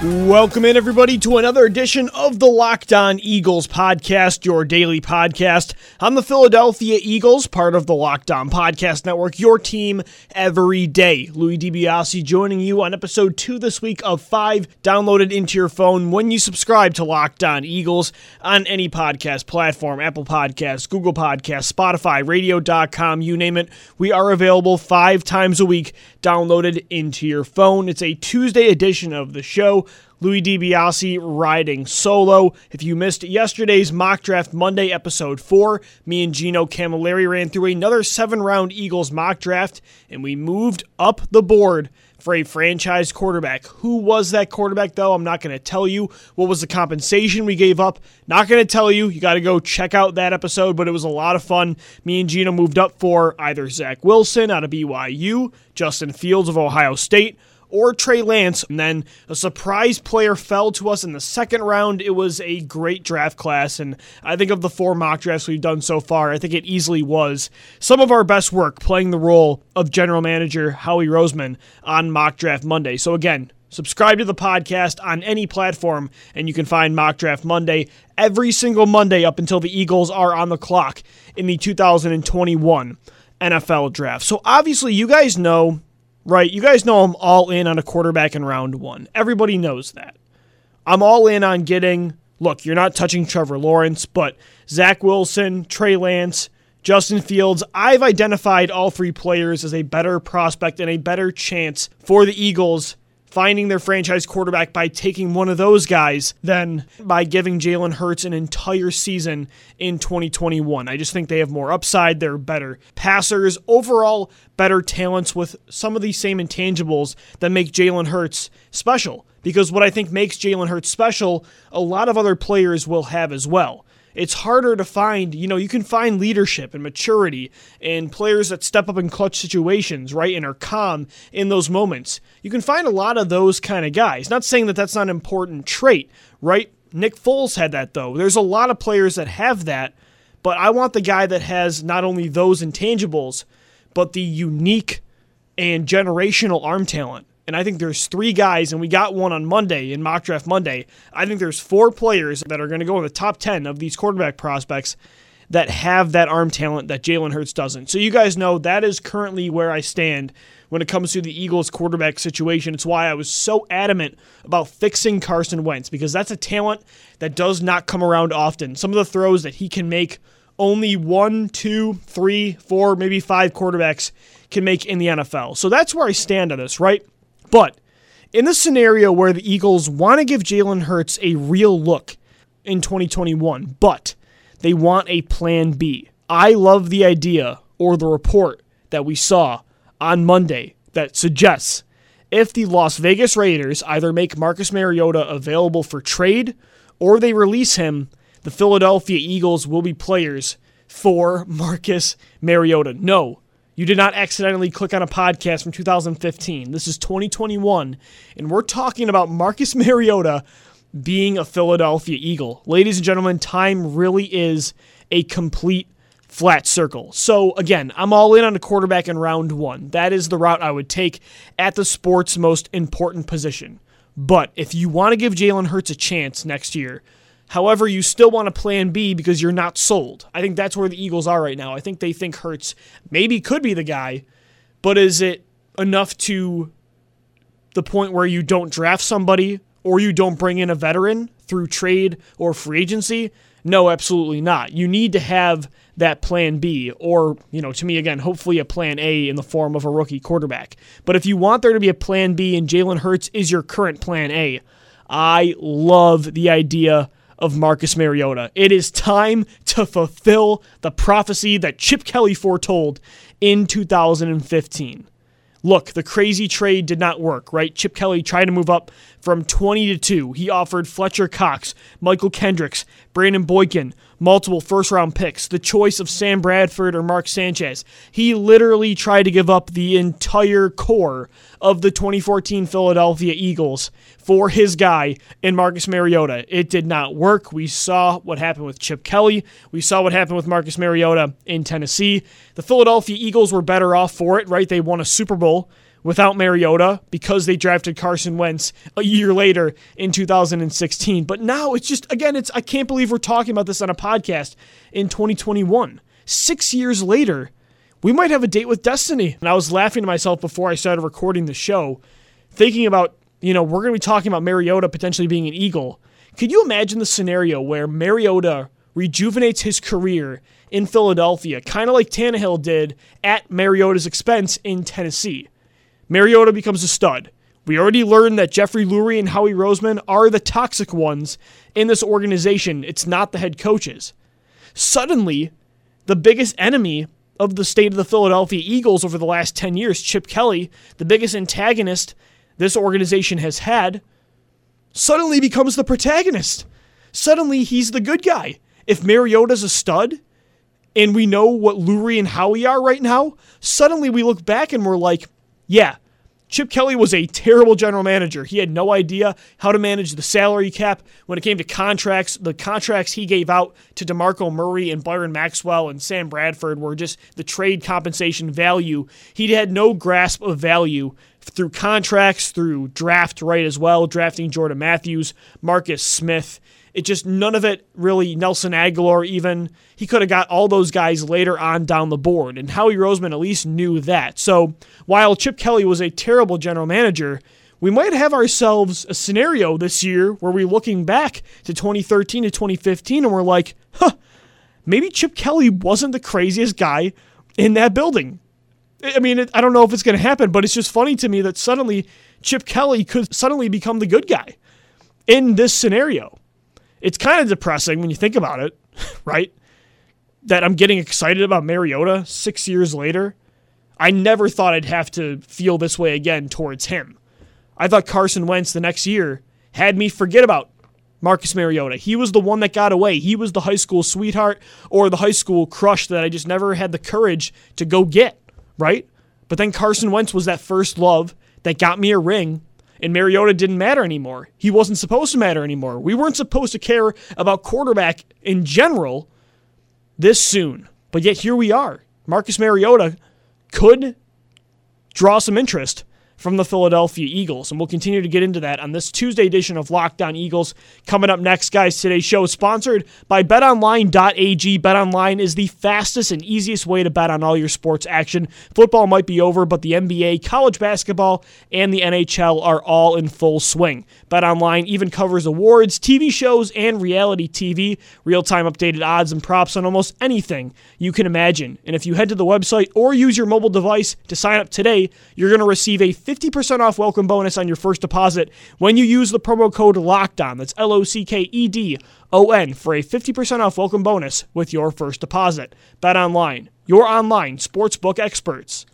Welcome in, everybody, to another edition of the Locked On Eagles podcast, your daily podcast. I'm the Philadelphia Eagles, part of the Locked On Podcast Network, your team every day. Louis DiBiase joining you on episode two this week of five, downloaded into your phone when you subscribe to Locked On Eagles on any podcast platform Apple Podcasts, Google Podcasts, Spotify, radio.com, you name it. We are available five times a week, downloaded into your phone. It's a Tuesday edition of the show. Louis DiBiase riding solo. If you missed yesterday's Mock Draft Monday episode 4, me and Gino Camilleri ran through another seven round Eagles mock draft, and we moved up the board for a franchise quarterback. Who was that quarterback, though? I'm not going to tell you. What was the compensation we gave up? Not going to tell you. You got to go check out that episode, but it was a lot of fun. Me and Gino moved up for either Zach Wilson out of BYU, Justin Fields of Ohio State, or Trey Lance. And then a surprise player fell to us in the second round. It was a great draft class. And I think of the four mock drafts we've done so far, I think it easily was some of our best work playing the role of general manager Howie Roseman on Mock Draft Monday. So again, Subscribe to the podcast on any platform, and you can find Mock Draft Monday every single Monday up until the Eagles are on the clock in the 2021 NFL Draft. So, obviously, you guys know right? You guys know I'm all in on a quarterback in round one. Everybody knows that. I'm all in on getting, look, you're not touching Trevor Lawrence, but Zach Wilson, Trey Lance, Justin Fields. I've identified all three players as a better prospect and a better chance for the Eagles finding their franchise quarterback by taking one of those guys than by giving Jalen Hurts an entire season in 2021. I just think they have more upside. They're better passers, overall, better talents with some of these same intangibles that make Jalen Hurts special. Because what I think makes Jalen Hurts special, a lot of other players will have as well it's harder to find, you know, you can find leadership and maturity and players that step up in clutch situations, right, and are calm in those moments. You can find a lot of those kind of guys. Not saying that that's not an important trait, right? Nick Foles had that though. There's a lot of players that have that, but I want the guy that has not only those intangibles, but the unique and generational arm talent and I think there's three guys, and we got one on Monday in Mock Draft Monday. I think there's four players that are going to go in the top 10 of these quarterback prospects that have that arm talent that Jalen Hurts doesn't. So you guys know that is currently where I stand when it comes to the Eagles quarterback situation. It's why I was so adamant about fixing Carson Wentz because that's a talent that does not come around often. Some of the throws that he can make, only one, two, three, four, maybe five quarterbacks can make in the NFL. So that's where I stand on this, right? But in the scenario where the Eagles want to give Jalen Hurts a real look in 2021, but they want a plan B, I love the idea or the report that we saw on Monday that suggests if the Las Vegas Raiders either make Marcus Mariota available for trade or they release him, the Philadelphia Eagles will be players for Marcus Mariota. No, you did not accidentally click on a podcast from 2015. This is 2021, and we're talking about Marcus Mariota being a Philadelphia Eagle. Ladies and gentlemen, time really is a complete flat circle. So, again, I'm all in on a quarterback in round one. That is the route I would take at the sport's most important position. But if you want to give Jalen Hurts a chance next year, However, you still want a plan B because you're not sold. I think that's where the Eagles are right now. I think they think Hurts maybe could be the guy, but is it enough to the point where you don't draft somebody or you don't bring in a veteran through trade or free agency? No, absolutely not. You need to have that plan B, or, you know, to me, again, hopefully a plan A in the form of a rookie quarterback. But if you want there to be a plan B and Jalen Hurts is your current plan A, I love the idea of Marcus Mariota. It is time to fulfill the prophecy that Chip Kelly foretold in 2015. Look, the crazy trade did not work, right? Chip Kelly tried to move up from 20 to 2. He offered Fletcher Cox, Mychal Kendricks, Brandon Boykin, multiple first round picks, the choice of Sam Bradford or Mark Sanchez. He literally tried to give up the entire core of the 2014 Philadelphia Eagles for his guy in Marcus Mariota. It did not work. We saw what happened with Chip Kelly. We saw what happened with Marcus Mariota in Tennessee. The Philadelphia Eagles were better off for it, right? They won a Super Bowl without Mariota because they drafted Carson Wentz a year later in 2016. But now it's just again it's I can't believe we're talking about this on a podcast in 2021. 6 years later, we might have a date with destiny. And I was laughing to myself before I started recording the show thinking about, you know, we're going to be talking about Mariota potentially being an Eagle. Could you imagine the scenario where Mariota rejuvenates his career in Philadelphia, kind of like Tannehill did at Mariota's expense in Tennessee? Mariota becomes a stud. We already learned that Jeffrey Lurie and Howie Roseman are the toxic ones in this organization. It's not the head coaches. Suddenly, the biggest enemy of the state of the Philadelphia Eagles over the last 10 years, Chip Kelly, the biggest antagonist this organization has had, suddenly becomes the protagonist. Suddenly, he's the good guy. If Mariota's a stud, and we know what Lurie and Howie are right now, suddenly we look back and we're like, yeah, Chip Kelly was a terrible general manager. He had no idea how to manage the salary cap when it came to contracts. The contracts he gave out to DeMarco Murray and Byron Maxwell and Sam Bradford were just the trade compensation value. He had no grasp of value through contracts, through draft right as well, drafting Jordan Matthews, Marcus Smith. It just none of it really. Nelson Agholor, even he could have got all those guys later on down the board, and Howie Roseman at least knew that. So while Chip Kelly was a terrible general manager, we might have ourselves a scenario this year where we're looking back to 2013 to 2015, and we're like, huh, maybe Chip Kelly wasn't the craziest guy in that building. I mean, I don't know if it's going to happen, but it's just funny to me that suddenly Chip Kelly could suddenly become the good guy in this scenario it's kind of depressing when you think about it, right? That I'm getting excited about Mariota six years later. I never thought I'd have to feel this way again towards him. I thought Carson Wentz the next year had me forget about Marcus Mariota. He was the one that got away. He was the high school sweetheart or the high school crush that I just never had the courage to go get, right? But then Carson Wentz was that first love that got me a ring and Mariota didn't matter anymore. He wasn't supposed to matter anymore. We weren't supposed to care about quarterback in general this soon. But yet here we are. Marcus Mariota could draw some interest from the Philadelphia Eagles. And we'll continue to get into that on this Tuesday edition of Locked On Eagles. Coming up next, guys, today's show is sponsored by betonline.ag. BetOnline is the fastest and easiest way to bet on all your sports action. Football might be over, but the NBA, college basketball, and the NHL are all in full swing. BetOnline even covers awards, TV shows, and reality TV, real time updated odds and props on almost anything you can imagine. And if you head to the website or use your mobile device to sign up today, you're going to receive a 50% off welcome bonus on your first deposit when you use the promo code LOCKEDON. That's L O C K E D O N for a 50% off welcome bonus with your first deposit. BetOnline, your online sportsbook experts.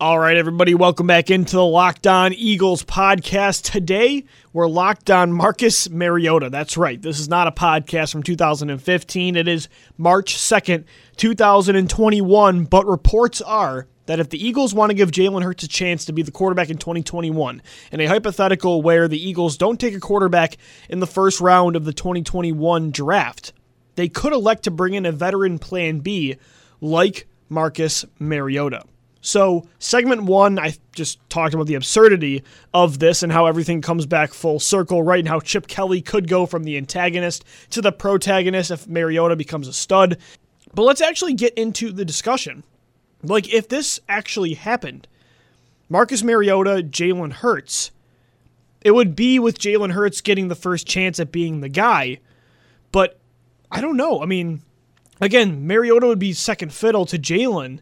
All right, everybody, welcome back into the Locked On Eagles podcast. Today, we're locked on Marcus Mariota. That's right. This is not a podcast from 2015. It is March 2nd, 2021, but reports are that if the Eagles want to give Jalen Hurts a chance to be the quarterback in 2021, in a hypothetical where the Eagles don't take a quarterback in the first round of the 2021 draft, they could elect to bring in a veteran plan B like Marcus Mariota. So, segment one, I just talked about the absurdity of this and how everything comes back full circle, right? And how Chip Kelly could go from the antagonist to the protagonist if Mariota becomes a stud. But let's actually get into the discussion like, if this actually happened, Marcus Mariota, Jalen Hurts, it would be with Jalen Hurts getting the first chance at being the guy. But I don't know. I mean, again, Mariota would be second fiddle to Jalen.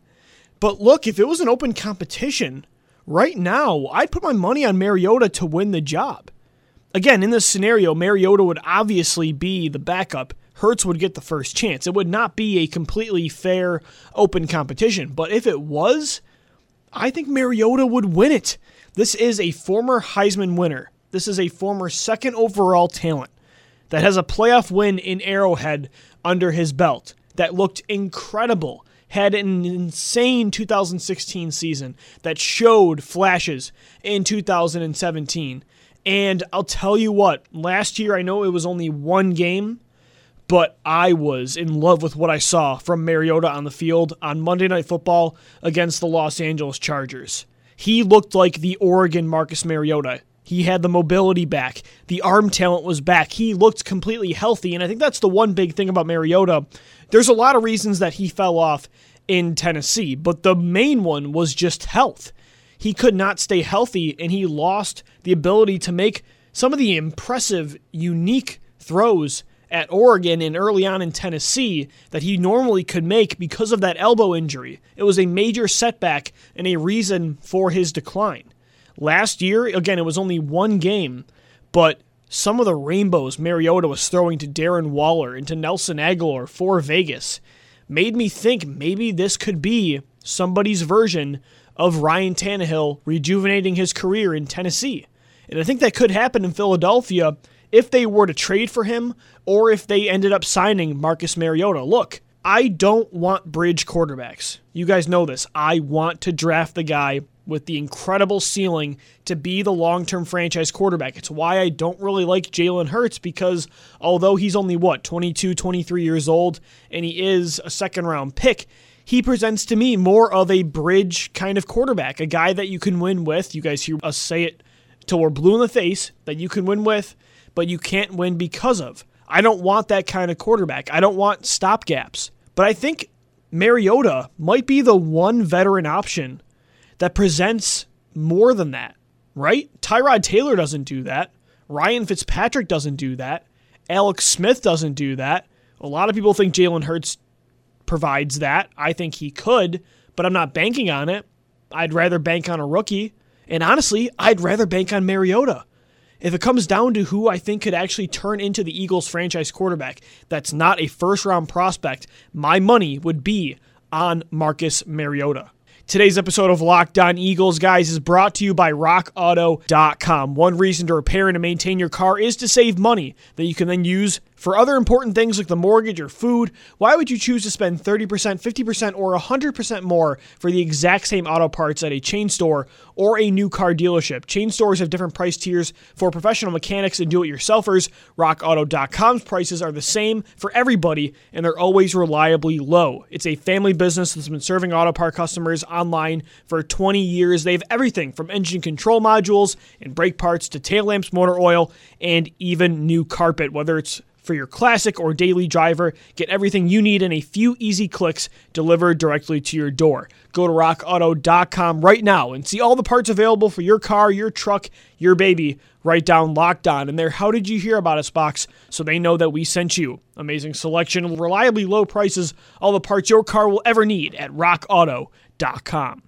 But look, if it was an open competition, right now, I'd put my money on Mariota to win the job. Again, in this scenario, Mariota would obviously be the backup. Hurts would get the first chance. It would not be a completely fair, open competition. But if it was, I think Mariota would win it. This is a former Heisman winner. This is a former second overall talent that has a playoff win in Arrowhead under his belt that looked incredible, had an insane 2016 season that showed flashes in 2017. And I'll tell you what, last year I know it was only one game, but I was in love with what I saw from Mariota on the field on Monday Night Football against the Los Angeles Chargers. He looked like the Oregon Marcus Mariota. He had the mobility back. The arm talent was back. He looked completely healthy. And I think that's the one big thing about Mariota. There's a lot of reasons that he fell off in Tennessee, but the main one was just health. He could not stay healthy and he lost the ability to make some of the impressive, unique throws at Oregon and early on in Tennessee that he normally could make because of that elbow injury. It was a major setback and a reason for his decline. Last year, again, it was only one game, but some of the rainbows Mariota was throwing to Darren Waller and to Nelson Agholor for Vegas made me think maybe this could be somebody's version of Ryan Tannehill rejuvenating his career in Tennessee. And I think that could happen in Philadelphia if they were to trade for him or if they ended up signing Marcus Mariota. Look, I don't want bridge quarterbacks. You guys know this. I want to draft the guy with the incredible ceiling to be the long term franchise quarterback. It's why I don't really like Jalen Hurts because although he's only, what, 22, 23 years old, and he is a second round pick, he presents to me more of a bridge kind of quarterback, a guy that you can win with. You guys hear us say it till we're blue in the face, that you can win with, but you can't win because of. I don't want that kind of quarterback. I don't want stopgaps. But I think Mariota might be the one veteran option that presents more than that, right? Tyrod Taylor doesn't do that. Ryan Fitzpatrick doesn't do that. Alex Smith doesn't do that. A lot of people think Jalen Hurts provides that. I think he could, but I'm not banking on it. I'd rather bank on a rookie. And honestly, I'd rather bank on Mariota. If it comes down to who I think could actually turn into the Eagles franchise quarterback that's not a first round prospect, my money would be on Marcus Mariota. Today's episode of Locked On Eagles, guys, is brought to you by RockAuto.com. One reason to repair and to maintain your car is to save money that you can then use for other important things like the mortgage or food, why would you choose to spend 30%, 50%, or 100% more for the exact same auto parts at a chain store or a new car dealership? Chain stores have different price tiers for professional mechanics and do it yourselfers. RockAuto.com's prices are the same for everybody, and they're always reliably low. It's a family business that's been serving auto part customers online for 20 years. They have everything from engine control modules and brake parts to tail lamps, motor oil, and even new carpet, whether it's for your classic or daily driver. Get everything you need in a few easy clicks delivered directly to your door. Go to rockauto.com right now and see all the parts available for your car, your truck, your baby. Write down locked on in there. How did you hear about us box so they know that we sent you? Amazing selection, reliably low prices, all the parts your car will ever need at rockauto.com.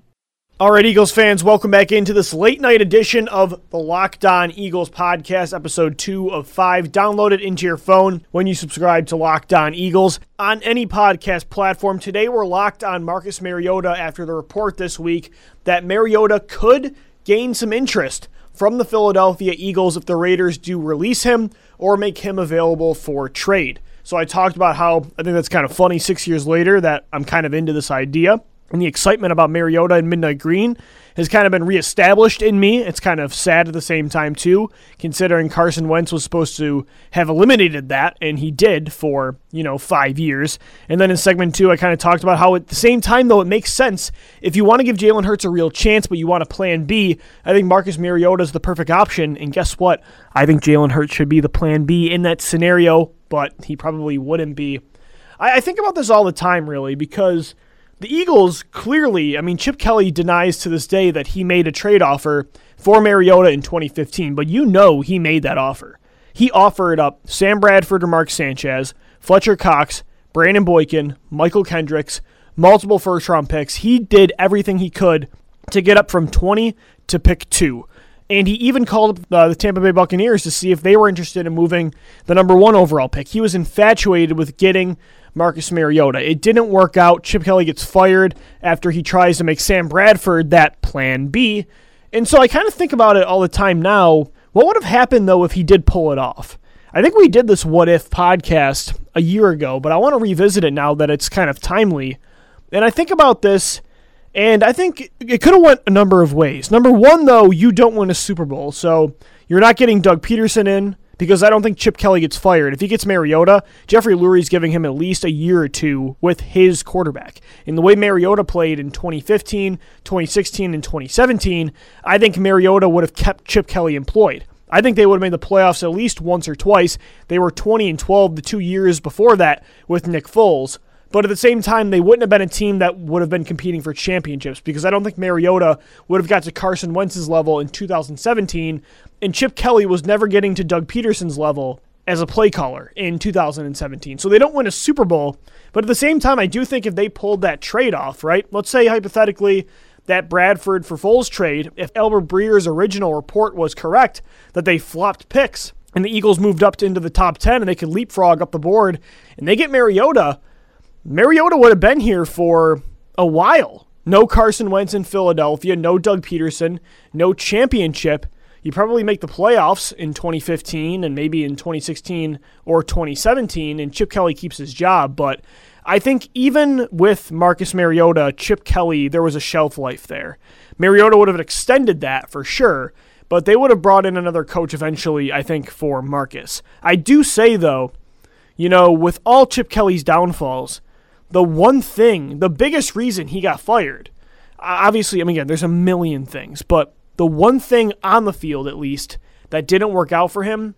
All right, Eagles fans, welcome back into this late night edition of the Locked On Eagles podcast, episode two of five. Download it into your phone when you subscribe to Locked On Eagles on any podcast platform. Today, we're locked on Marcus Mariota after the report this week that Mariota could gain some interest from the Philadelphia Eagles if the Raiders do release him or make him available for trade. So I talked about how I think that's kind of funny six years later that I'm kind of into this idea and the excitement about Mariota and Midnight Green has kind of been reestablished in me. It's kind of sad at the same time, too, considering Carson Wentz was supposed to have eliminated that, and he did for, you know, five years. And then in segment two, I kind of talked about how at the same time, though, it makes sense if you want to give Jalen Hurts a real chance, but you want a plan B, I think Marcus Mariota is the perfect option. And guess what? I think Jalen Hurts should be the plan B in that scenario, but he probably wouldn't be. I, I think about this all the time, really, because the Eagles clearly, I mean, Chip Kelly denies to this day that he made a trade offer for Mariota in 2015, but you know he made that offer. He offered up Sam Bradford or Mark Sanchez, Fletcher Cox, Brandon Boykin, Mychal Kendricks, multiple first round picks. He did everything he could to get up from 20 to pick two. And he even called up uh, the Tampa Bay Buccaneers to see if they were interested in moving the number one overall pick. He was infatuated with getting Marcus Mariota. It didn't work out. Chip Kelly gets fired after he tries to make Sam Bradford that plan B. And so I kind of think about it all the time now. What would have happened, though, if he did pull it off? I think we did this what if podcast a year ago, but I want to revisit it now that it's kind of timely. And I think about this and I think it could have went a number of ways. Number 1 though, you don't win a Super Bowl. So you're not getting Doug Pederson in because I don't think Chip Kelly gets fired. If he gets Mariota, Jeffrey Lurie's giving him at least a year or two with his quarterback. In the way Mariota played in 2015, 2016, and 2017, I think Mariota would have kept Chip Kelly employed. I think they would have made the playoffs at least once or twice. They were 20 and 12 the two years before that with Nick Foles. But at the same time, they wouldn't have been a team that would have been competing for championships because I don't think Mariota would have got to Carson Wentz's level in 2017, and Chip Kelly was never getting to Doug Pederson's level as a play caller in 2017. So they don't win a Super Bowl, but at the same time, I do think if they pulled that trade off, right? Let's say hypothetically that Bradford for Foles trade, if Albert Breer's original report was correct that they flopped picks and the Eagles moved up to, into the top 10 and they could leapfrog up the board and they get Mariota Mariota would have been here for a while. No Carson Wentz in Philadelphia, no Doug Pederson, no championship. You probably make the playoffs in 2015 and maybe in 2016 or 2017, and Chip Kelly keeps his job. But I think even with Marcus Mariota, Chip Kelly, there was a shelf life there. Mariota would have extended that for sure, but they would have brought in another coach eventually, I think, for Marcus. I do say, though, you know, with all Chip Kelly's downfalls, the one thing, the biggest reason he got fired, obviously, I mean, again, there's a million things, but the one thing on the field, at least, that didn't work out for him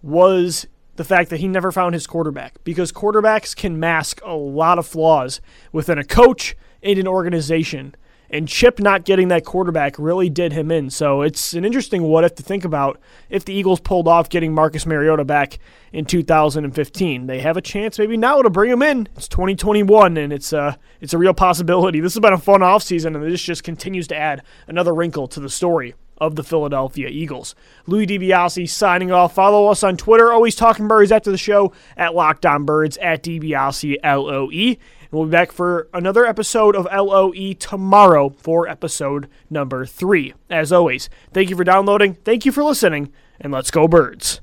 was the fact that he never found his quarterback because quarterbacks can mask a lot of flaws within a coach and an organization. And Chip not getting that quarterback really did him in. So it's an interesting what if to think about if the Eagles pulled off getting Marcus Mariota back in 2015. They have a chance maybe now to bring him in. It's 2021 and it's a, uh, it's a real possibility. This has been a fun offseason and this just continues to add another wrinkle to the story of the Philadelphia Eagles. Louis DiBiase signing off. Follow us on Twitter, always talking birds after the show at Locked On Birds at DiBiase LOE. And we'll be back for another episode of LOE tomorrow for episode number three. As always, thank you for downloading, thank you for listening, and let's go, birds.